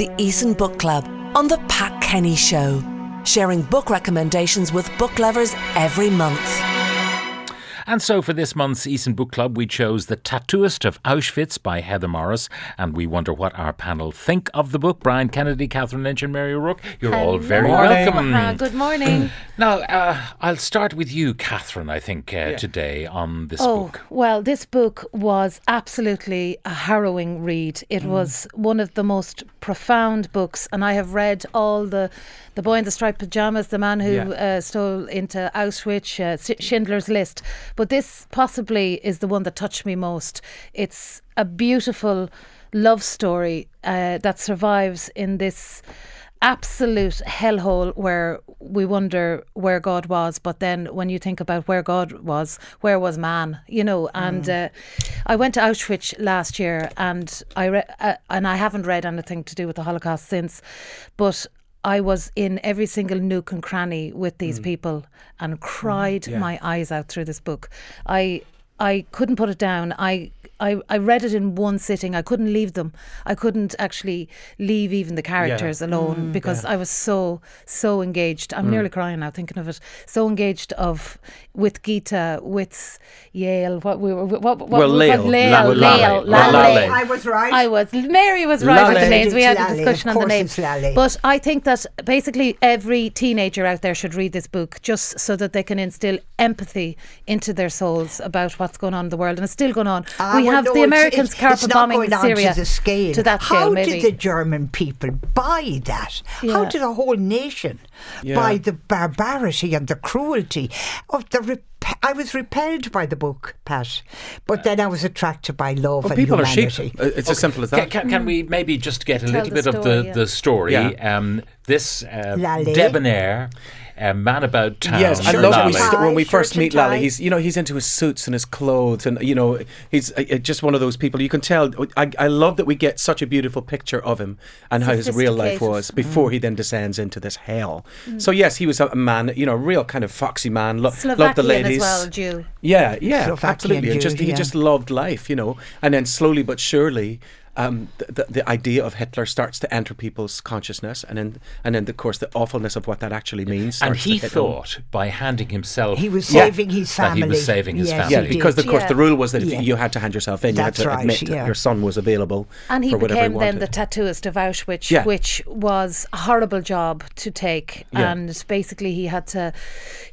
the Eason Book Club on The Pat Kenny Show, sharing book recommendations with book lovers every month. And so for this month's Eason Book Club, we chose The Tattooist of Auschwitz by Heather Morris. And we wonder what our panel think of the book. Brian Kennedy, Catherine Lynch, and Mary Rourke, you're all very welcome. Uh, good morning. Now, uh, I'll start with you, Catherine, I think, uh, today on this oh, book. well, this book was absolutely a harrowing read. It was one of the most profound books, and I have read all the The Boy in the Striped Pajamas, The Man Who Yeah. uh, Stole into Auschwitz, uh, Schindler's List. But this possibly is the one that touched me most. It's a beautiful love story uh, that survives in this absolute hellhole where we wonder where God was, but then when you think about where God was, where was man? You know. And uh, I went to Auschwitz last year, and I re- uh, and I haven't read anything to do with the Holocaust since, but. I was in every single nook and cranny with these mm. people and cried mm, my eyes out through this book. I I couldn't put it down. I, I I read it in one sitting. I couldn't leave them. I couldn't actually leave even the characters alone because I was so so engaged. I'm nearly crying now thinking of it. So engaged of with Gita, with Yale. What we were what, what Well, we called Lale. Lale, Lale. Lale, Lale. Lale. I was right. I was. Mary was right with the names. We had a discussion on the names. But I think that basically every teenager out there should read this book just so that they can instill empathy into their souls about what's going on in the world. And it's still going on. Ah, we well, have no, the Americans it's, carpet bombing going on Syria to the scale. to that How maybe. did the German people buy that? How did a whole nation buy the barbarity and the cruelty of the? Rep- I was repelled by the book, Pat, but then I was attracted by love Well, and people are humanity. sheep. Uh, It's as simple as that. can, can we maybe just get a Tell little the bit of the, yeah. the story? Yeah. Um, this uh, debonair uh, man about town. Yes, I love and when we, st- when we first meet Lally. He's you know he's into his suits and his clothes, and you know he's uh, uh, just one of those people. You can tell. I, I love that we get such a beautiful picture of him and how his real life was before he then descends into this hell. So yes, he was a man, you know, a real kind of foxy man. Lo- loved the ladies. as well, Jew. Yeah, yeah, Slovakian absolutely. Jew, just he yeah. just loved life, you know. And then slowly but surely, um, the, the the idea of Hitler starts to enter people's consciousness, and then and then of course the awfulness of what that actually means. And he hit home. thought by handing himself He was Yeah. saving his that family. he was saving his Yes, family. Yeah, because of course the rule was that if Yeah. you had to hand yourself in, you That's had to right, admit yeah. that your son was available And he for whatever became he then the tattooist of Auschwitz, Yeah. which was a horrible job to take. Yeah. And basically, he had to,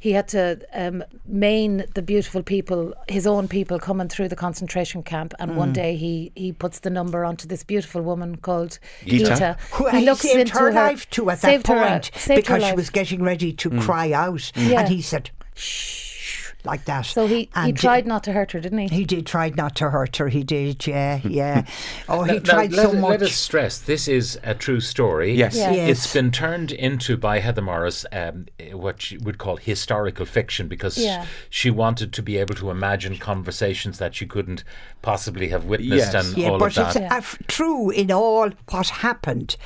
he had to um, main the beautiful people, his own people, coming through the concentration camp. And Mm. one day, he he puts the number onto this beautiful woman called Gita. Gita. Who he he looks saved into her life too at that saved her, point her because she was getting ready to Mm. cry out, Yeah. and he said, "Shh," like that. So he, he tried not to hurt her, didn't he? He did try not to hurt her. He did, yeah, yeah. Oh, he Now- now, tried let, so let much. us stress this is a true story. Yes. Yes. Yes. It's been turned into by Heather Morris um, what she would call historical fiction because Yeah. she wanted to be able to imagine conversations that she couldn't possibly have witnessed Yes. and Yeah, all but of it's that. uh, f- true in all what happened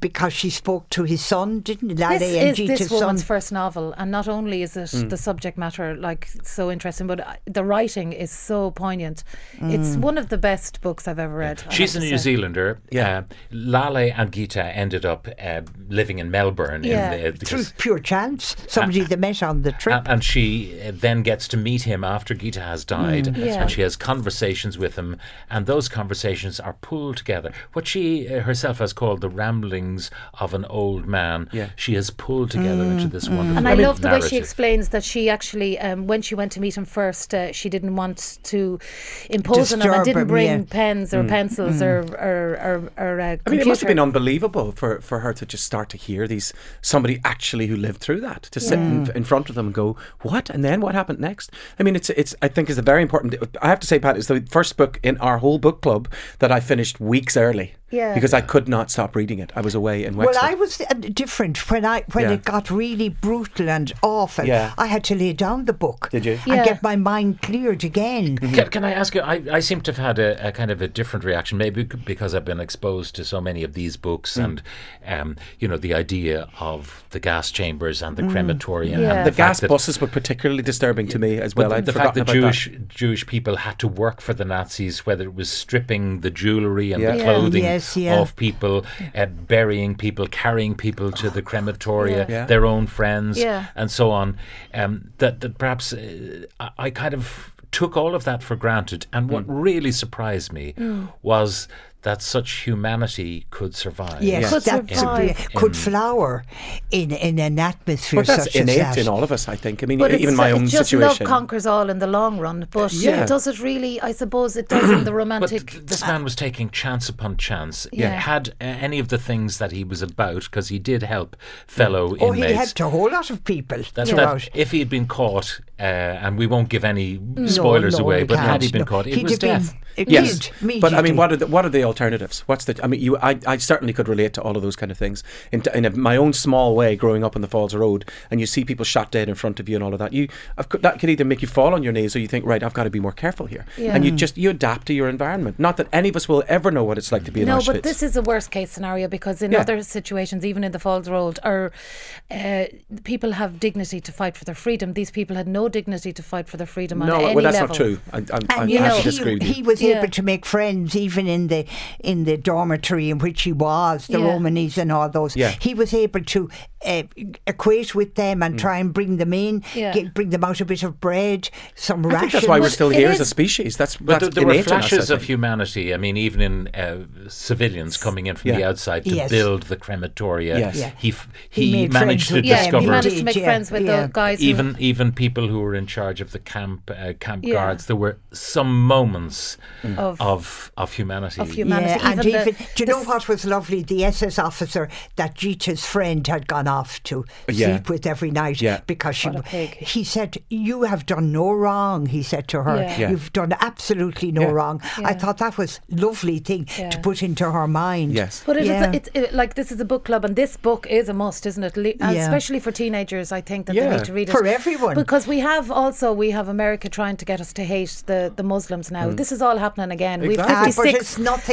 because she spoke to his son, didn't Lale this and is Gita's this son? woman's first novel, and not only is it Mm. the subject matter like so interesting, but uh, the writing is so poignant. Mm. It's one of the best books I've ever read. I She's a New say. Zealander. Yeah. Uh, Lale and Gita ended up uh, living in Melbourne. Yeah. In the, Through pure chance, somebody they met on the trip. and, and she uh, then gets to meet him after Gita has died, Yeah. and she has conversations with him, and those conversations are pulled together. What she uh, herself has called the ramblings of an old man, Yeah. she has pulled together into this wonderful And I love the way she explains that she actually, um, when she went to meet him first, uh, she didn't want to impose on him and didn't him, bring yeah. pens or pencils or or or, or uh, I mean, it must have been unbelievable for, for her to just start to hear these somebody actually who lived through that to sit in, in front of them and go, "What?" and then what happened next? I mean, it's it's I think is a very important. I have to say, Pat, it's the first book in our whole book club that I finished weeks early. Yeah. Because I could not stop reading it. I was away in Well, I was uh, different when I when Yeah. it got really brutal and awful. Yeah. I had to lay down the book. Did you? And Yeah. get my mind cleared again. Can, can I ask you? I, I seem to have had a, a kind of a different reaction, maybe because I've been exposed to so many of these books, and um, you know the idea of the gas chambers and the crematorium. Yeah. And the fact gas that- buses were particularly disturbing to me as well. But I'd the fact that forgotten about Jewish Jewish people had to work for the Nazis, whether it was stripping the jewellery and Yeah. the Yeah. clothing Yes. Yeah. of people uh, burying people, carrying people to the crematoria, Yeah. their own friends, and so on. Um, that that perhaps uh, I, I kind of took all of that for granted, and what Mm. really surprised me Mm. was that such humanity could survive. Yes, Could that's survive. a, could flower in, in an atmosphere But that's such innate that. in all of us, I think. I mean, But even my own it's just situation. love conquers all in the long run. But Yeah. does it really? I suppose it does in the romantic. th- this man was taking chance upon chance. Yeah. Had uh, any of the things that he was about, because he did help fellow oh, he helped a whole lot of people That's throughout. that if he had been caught, uh, and we won't give any spoilers no, away, we but had he been no. caught, it He'd was have been death. killed Yes, but I mean, what are the what are the alternatives? What's the? I mean, you, I, I certainly could relate to all of those kind of things in, in a, my own small way. Growing up on the Falls Road, and you see people shot dead in front of you, and all of that. You I've, that could either make you fall on your knees, or you think, right, I've got to be more careful here, Yeah. and you just you adapt to your environment. Not that any of us will ever know what it's like to be in no, Auschwitz. but this is a worst case scenario because in Yeah. other situations, even in the Falls Road, or uh, people have dignity to fight for their freedom. These people had no dignity to fight for their freedom on no, any well, that's level. not true. I, I'm, I And you have know, to disagree with he, you. he was Yeah. able to make friends even in the in the dormitory in which he was, the Yeah. Romanis and all those. Yeah. He was able to uh, equate with them Mm. and try and bring them in, Yeah. get, bring them out a bit of bread, some I think rations. that's why we're still here as a species. That's But that's th- there were innate in us, flashes of humanity. I mean, even in uh, civilians coming in from the outside to Yes. build the crematoria, Yes. Yeah. he f- He he, managed to with Yeah, he managed to make Yeah, friends with yeah. the guys. who- even even people who were in charge of the camp uh, camp Yeah. guards. There were some moments Of- of of humanity. Of humanity. Yeah, and even the- even, do you know what was lovely? The SS officer that Gita's friend had gone off to Yeah. sleep with every night Yeah. because she. What a pig. He said, "You have done no wrong." He said to her, Yeah. Yeah. "You've done absolutely no Yeah. wrong." I thought that was a lovely thing Yeah. to put into her mind. Yes. But it is Yeah. a, it's it, like this is a book club, and this book is a must, isn't it? Le- Yeah. Especially for teenagers, I think that Yeah. they need to read it For everyone. Because we have also we have America trying to get us to hate the, the Muslims now. This is all happening again. Exactly. We've Ah,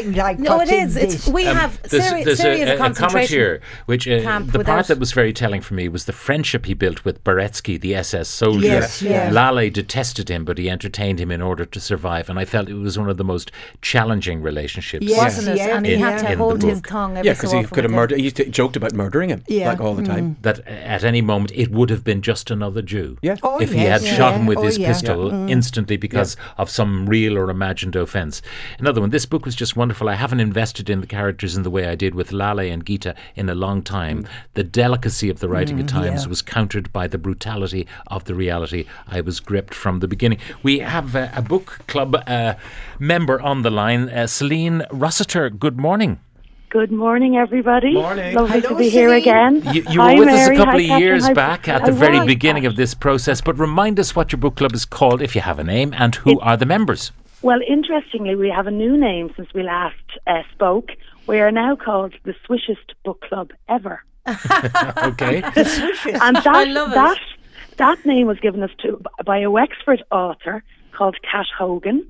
fifty but six. it's nothing like No, it what's. It's we Um, have there's, seri- there's serious a, a, a comment here, which uh, camp the without- part that was very telling for me was the friendship he built with Baretski, the SS soldier. Yes, yeah. Lale detested him, but he entertained him in order to survive, and I felt it was one of the most challenging relationships. Yes, wasn't it? yeah, and he in- had to hold his tongue every Yeah, so because he often could have murdered. He to, joked about murdering him, Yeah. like all the time. That uh, at any moment it would have been just another Jew. Yeah. Oh, if he had yes, shot him with Oh, his yeah. pistol instantly because of some real or imagined offence. Another one. This book was just wonderful. I haven't invested in the characters in the way I did with Lale and Gita in a long time. The delicacy of the writing at times yeah. was countered by the brutality of the reality. I was gripped from the beginning. We have uh, a book club uh, member on the line, uh, Celine Rossiter. Good morning. Good morning, everybody. Morning. Lovely Hello, to be here again. You, you Hi, were with us a couple Hi, of Catherine. years Hi- back at I the very was. beginning of this process, but remind us what your book club is called, if you have a name, and who are the members. Well, interestingly, we have a new name since we last uh, spoke. We are now called the Swishest Book Club ever. Okay. And that, I love it. that, that name was given us to by a Wexford author called Cat Hogan.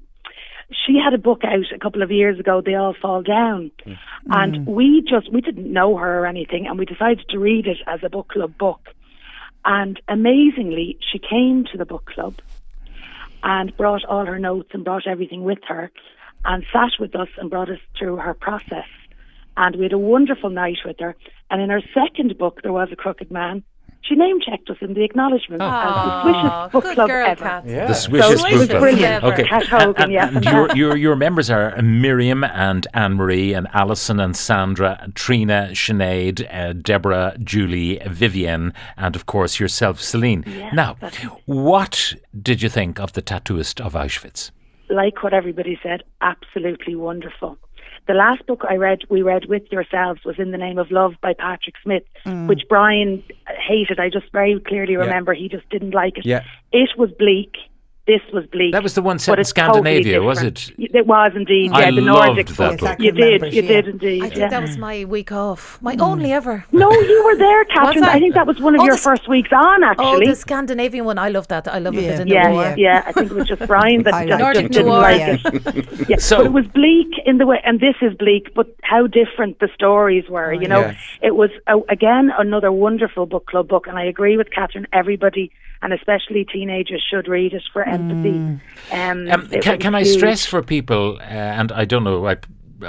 She had a book out a couple of years ago, They All Fall Down. And we just, we didn't know her or anything, and we decided to read it as a book club book. And amazingly, she came to the book club and brought all her notes and brought everything with her and sat with us and brought us through her process. And we had a wonderful night with her. And in her second book, There Was a Crooked Man, she name checked us in the acknowledgement as the Aw, Swishest book good club girl, ever. Cat. Yeah. The So Swishest it was Book Club. brilliant. Okay. Cat Hogan, and- yeah. your, your, your members are Miriam and Anne Marie and Alison and Sandra, Trina, Sinead, uh, Deborah, Julie, Vivienne, and of course yourself, Celine. now, what did you think of the tattooist of Auschwitz? like what everybody said, absolutely wonderful. The last book I read, we read with yourselves, was In the Name of Love by Patrick Smith, which Brian I just very clearly remember he just didn't like it. Yeah. It was bleak. This was bleak. That was the one set in it's totally Scandinavia, was it? It was indeed. I Yeah, the loved Nordic that book. book. Yes, You did. You yeah. did indeed. I think yeah. that was my week off, my only ever. No, you were there, Catherine. I? I? think that was one of Oh, your the- first weeks on, Oh, actually. the Scandinavian one. I love that. I love Yeah. it in the yeah, war. yeah, I think it was just Brian that I just, liked just it didn't too, like yeah. it. Yeah, So- but it was bleak in the way, and this is bleak, but how different the stories were. you know, yeah. it was uh, again another wonderful book club book, and I agree with Catherine. Everybody, and especially teenagers, should read it for empathy. Um, Um, can, can I stress for people, uh, and I don't know, I,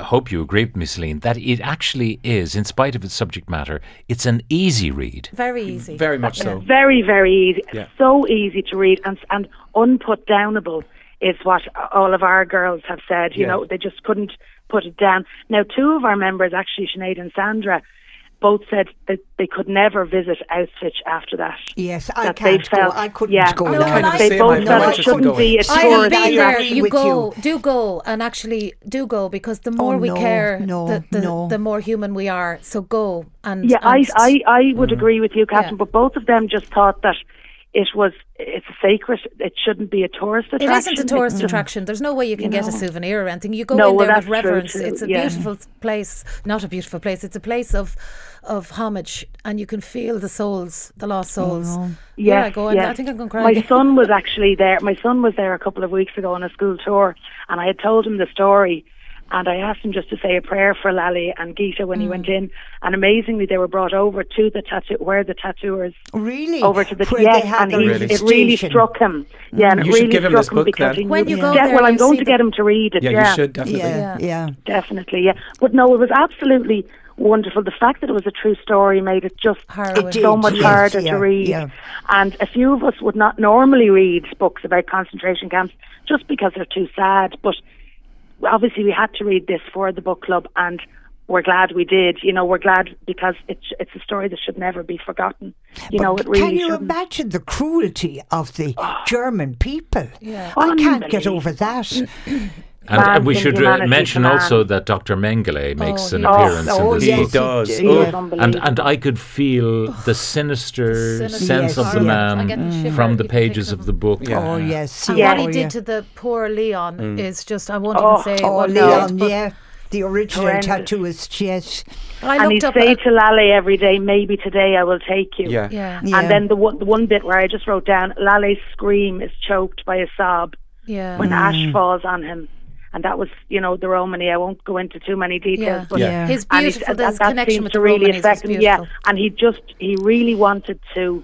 hope you agree with me, Celine, that it actually is, in spite of its subject matter, it's an easy read. Very easy. Very much so. Very, very easy. Yeah. So easy to read and and unput downable is what all of our girls have said. You Yeah. know, they just couldn't put it down. Now, two of our members, actually Sinead and Sandra, both said that they could never visit Auschwitz after that. Yes, I that they can't go. felt- I couldn't yeah. go No, now. kind of they both I felt it shouldn't be a Sure, have tourist been there. You go, you. do go, and actually do go because the more Oh, we no, care, no, the, the, no. the more human we are. So go and Yeah, I, and- I, I would mm-hmm. agree with you, Catherine, Yeah. but both of them just thought that it was it's a sacred. It shouldn't be a tourist attraction. It isn't a tourist It's- attraction. There's no way you can get a souvenir or anything. You go No, in well, there with reverence. It's a yeah. beautiful place. Not a beautiful place. It's a place of of homage, and you can feel the souls, the lost souls. yeah, I Yes, go. yes. I think I'm going to cry. My again. son was actually there. My son was there a couple of weeks ago on a school tour, and I had told him the story. And I asked him just to say a prayer for Lally and Gita when he went Mm. in. And amazingly, they were brought over to the tattoo, where the tattooers Really? over to the Where yes, and he, Really? it really station. struck him. Yeah, and it You should really give him struck this him book because then. he When knew- you go yeah, there, well, I'm you going to the- get him to read it. Yeah, Yeah, you should definitely. Yeah, yeah. definitely. Yeah, but no, it was absolutely wonderful. The fact that it was a true story made it just It so much yes, harder yeah, to read. yeah. And a few of us would not normally read books about concentration camps just because they're too sad. But obviously, we had to read this for the book club, and we're glad we did. You know, we're glad because it's it's a story that should never be forgotten. You know, it really Can you shouldn't. imagine the cruelty of the oh. German people? Yeah. I can't get over that. And, and we should uh, mention also that Dr. Mengele makes Oh, an appearance Oh, in this yes, book. He does. d- It. And and I could feel the sinister Sinister sense of the Yes, yeah. The man shiver from the pages of of the book. Yeah. Oh, yes. And yeah, what he oh, did to the poor Leon Mm. is just, I won't Oh, even say Oh, what Leon, is, but yeah. The original Horrendous. tattooist, yes. I and looked he'd up say at- to Lally every day, maybe today I will take you. Yeah. yeah, Yeah. And then the one, the one bit where I just wrote down, Lally's scream is choked by a sob yeah. when Mm. ash falls on him. And that was, you know, the Romany. I won't go into too many details, Yeah. but Yeah. His and he- beautiful, that, his that connection with to the really Romanis affect him. Yeah, and he just he really wanted to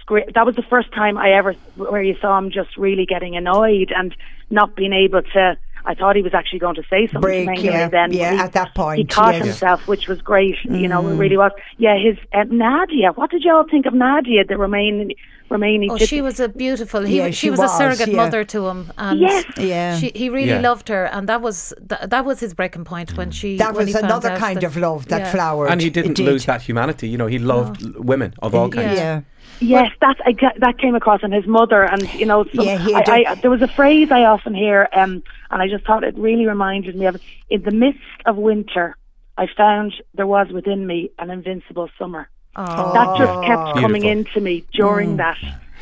scream. That was the first time I ever where you saw him just really getting annoyed and not being able to. I thought he was actually going to say something Break, to Mengele yeah, then. yeah, he, at that point, he caught yes. Mm. himself, which was great. You know, it really was. Yeah, his uh, Nadia. What did you all think of Nadia, the Romanian? Romanian Oh, she was a beautiful. He, Yeah, she, she was, a surrogate yeah. mother to him, and Yes. Yeah. she, he really Yeah. loved her, and that was th- that was his breaking point when she. That when was he another kind that- of love that yeah. flowered. And he didn't did. lose that humanity. You know, he loved l- women of all kinds. Yeah. Yes, that I that came across in his mother, and you know, some, Yeah, he I, had there was a phrase I often hear, um, and I just thought it really reminded me of in the midst of winter. I found there was within me an invincible summer. Oh. That just kept coming Beautiful. into me during that,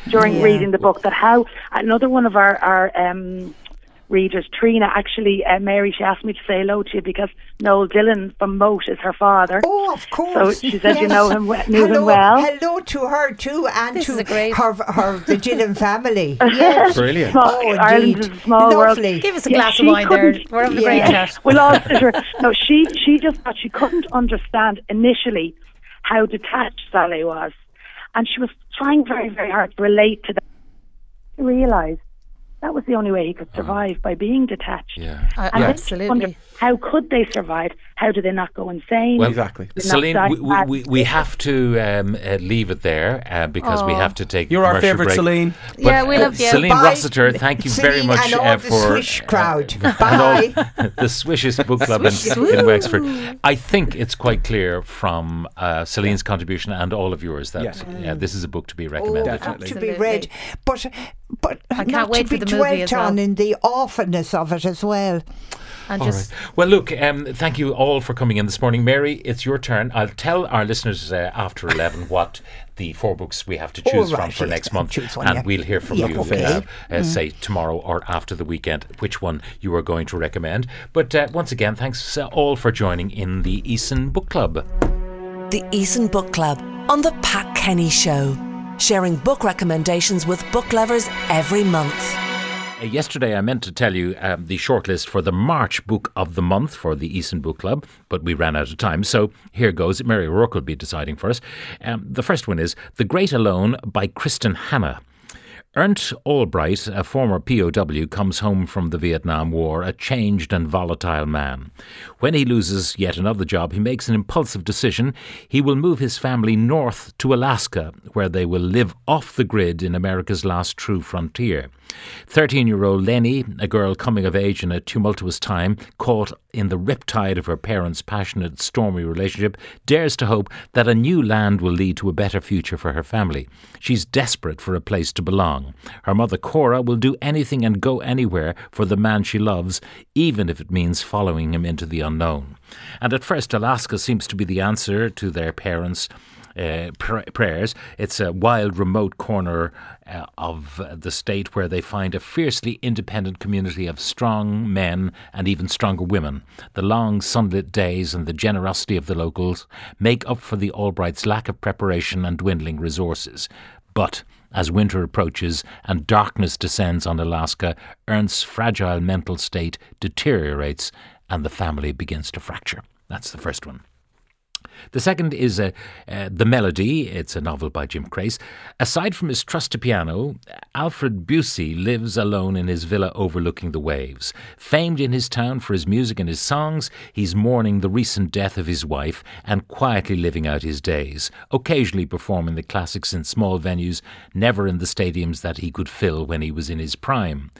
during Yeah. reading the book. That how another one of our our um, readers, Trina, actually, uh, Mary, she asked me to say hello to you because Noel Dillon from Moate is her father. Oh, of course. So she said you know him, knew hello, him well. Hello to her too, and This to great- her, her the Gillen family. Yes. Brilliant. Small- Oh, Ireland indeed. is a small world. Give us a Yeah, glass she of wine there. We're having a great Yeah. chat. We'll all sit her. No, she she just thought she couldn't understand initially how detached Sally was, and she was trying very very hard to relate to that. She realised that was the only way he could uh-huh. survive by being detached. Yeah. Uh, I- And then absolutely. wondered, how could they survive? How do they not go insane? Well, Exactly. Celine, we, we, we, we have to um, uh, leave it there uh, because we have to take You're our favourite, break. Celine. But, Yeah, we uh, love you. Celine Bye. Rossiter, thank you very much and all uh, the for Swish crowd. and Bye. all the Swishes book club in, in Wexford. I think it's quite clear from uh, Celine's contribution and all of yours that Yes. yeah, this is a book to be Oh, recommended. Definitely. to be read, but but can't not wait to for be the movie dwelt as well. on in the awfulness of it as well. and All just right. Well, look, um, thank you all for coming in this morning. Mary, it's your turn. I'll tell our listeners uh, after 11 what the four books we have to Oh, choose from for next month. one, and yeah. we'll hear from Yeah, you, okay. uh, uh, say tomorrow or after the weekend, which one you are going to recommend. But uh, once again, thanks uh, all for joining in the Eason Book Club. The Eason Book Club on The Pat Kenny Show, sharing book recommendations with book lovers every month. Yesterday, I meant to tell you um, the shortlist for the March Book of the Month for the Eason Book Club, but we ran out of time. So here goes. Mary Rourke will be deciding for us. Um, the first one is The Great Alone by Kristin Hannah. Ernst Allbright, a former POW, comes home from the Vietnam War a changed and volatile man. When he loses yet another job, he makes an impulsive decision. He will move his family north to Alaska, where they will live off the grid in America's last true frontier. 13 year old Leni, a girl coming of age in a tumultuous time, caught in the riptide of her parents' passionate, stormy relationship, dares to hope that a new land will lead to a better future for her family. She's desperate for a place to belong. Her mother, Cora, will do anything and go anywhere for the man she loves, even if it means following him into the unknown. And at first, Alaska seems to be the answer to their parents' uh, pr- prayers. It's a wild, remote corner uh, of the state where they find a fiercely independent community of strong men and even stronger women. The long, sunlit days and the generosity of the locals make up for the Allbrights' lack of preparation and dwindling resources. But as winter approaches and darkness descends on Alaska, Ernst's fragile mental state deteriorates and the family begins to fracture. That's the first one. The second is uh, uh, The Melody. It's a novel by Jim Crace. Aside from his trusty piano, Alfred Busi lives alone in his villa overlooking the waves. Famed in his town for his music and his songs, he's mourning the recent death of his wife and quietly living out his days, occasionally performing the classics in small venues, never in the stadiums that he could fill when he was in his prime.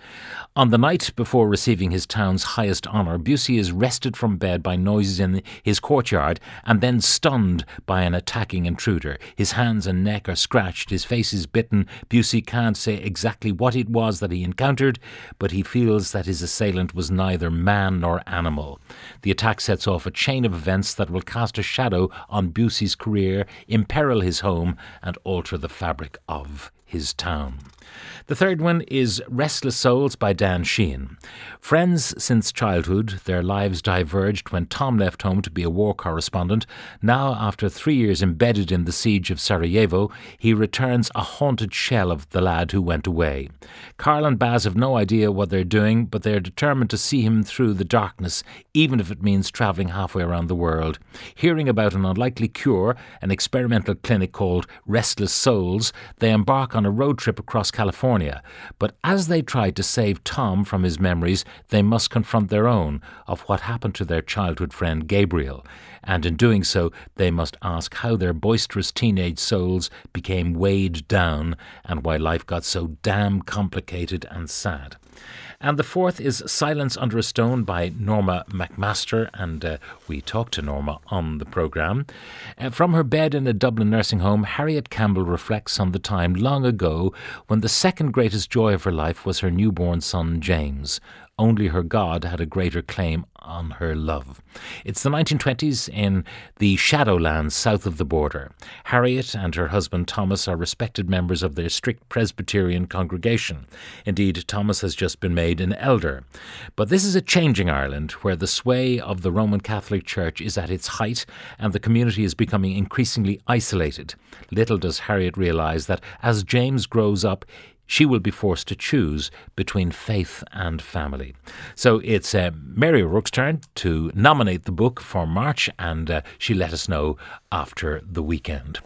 On the night before receiving his town's highest honour, Busi is wrested from bed by noises in his courtyard and then stunned by an attacking intruder. His hands and neck are scratched, his face is bitten. Busi can't say exactly what it was that he encountered, but he feels that his assailant was neither man nor animal. The attack sets off a chain of events that will cast a shadow on Busi's career, imperil his home, and alter the fabric of his town. The third one is Restless Souls by Dan Sheehan. Friends since childhood, their lives diverged when Tom left home to be a war correspondent. Now, after three years embedded in the siege of Sarajevo, he returns a haunted shell of the lad who went away. Karl and Baz have no idea what they're doing, but they're determined to see him through the darkness, even if it means travelling halfway around the world. Hearing about an unlikely cure, an experimental clinic called Restless Souls, they embark on a road trip across California. But as they try to save Tom from his memories, they must confront their own of what happened to their childhood friend Gabriel. And in doing so, they must ask how their boisterous teenage souls became weighed down and why life got so damn complicated and sad. And the fourth is Silence Under a Stone by Norma MacMaster, and uh, we talked to Norma on the programme. Uh, from her bed in a Dublin nursing home, Harriet Campbell reflects on the time long ago when the second greatest joy of her life was her newborn son James. Only her God had a greater claim on her love. It's the 1920s in the Shadowlands south of the border. Harriet and her husband Thomas are respected members of their strict Presbyterian congregation. Indeed, Thomas has just been made an elder. But this is a changing Ireland where the sway of the Roman Catholic Church is at its height and the community is becoming increasingly isolated. Little does Harriet realise that as James grows up, she will be forced to choose between faith and family. So it's uh, Mary O'Rourke's turn to nominate the book for March, and uh, she let us know after the weekend.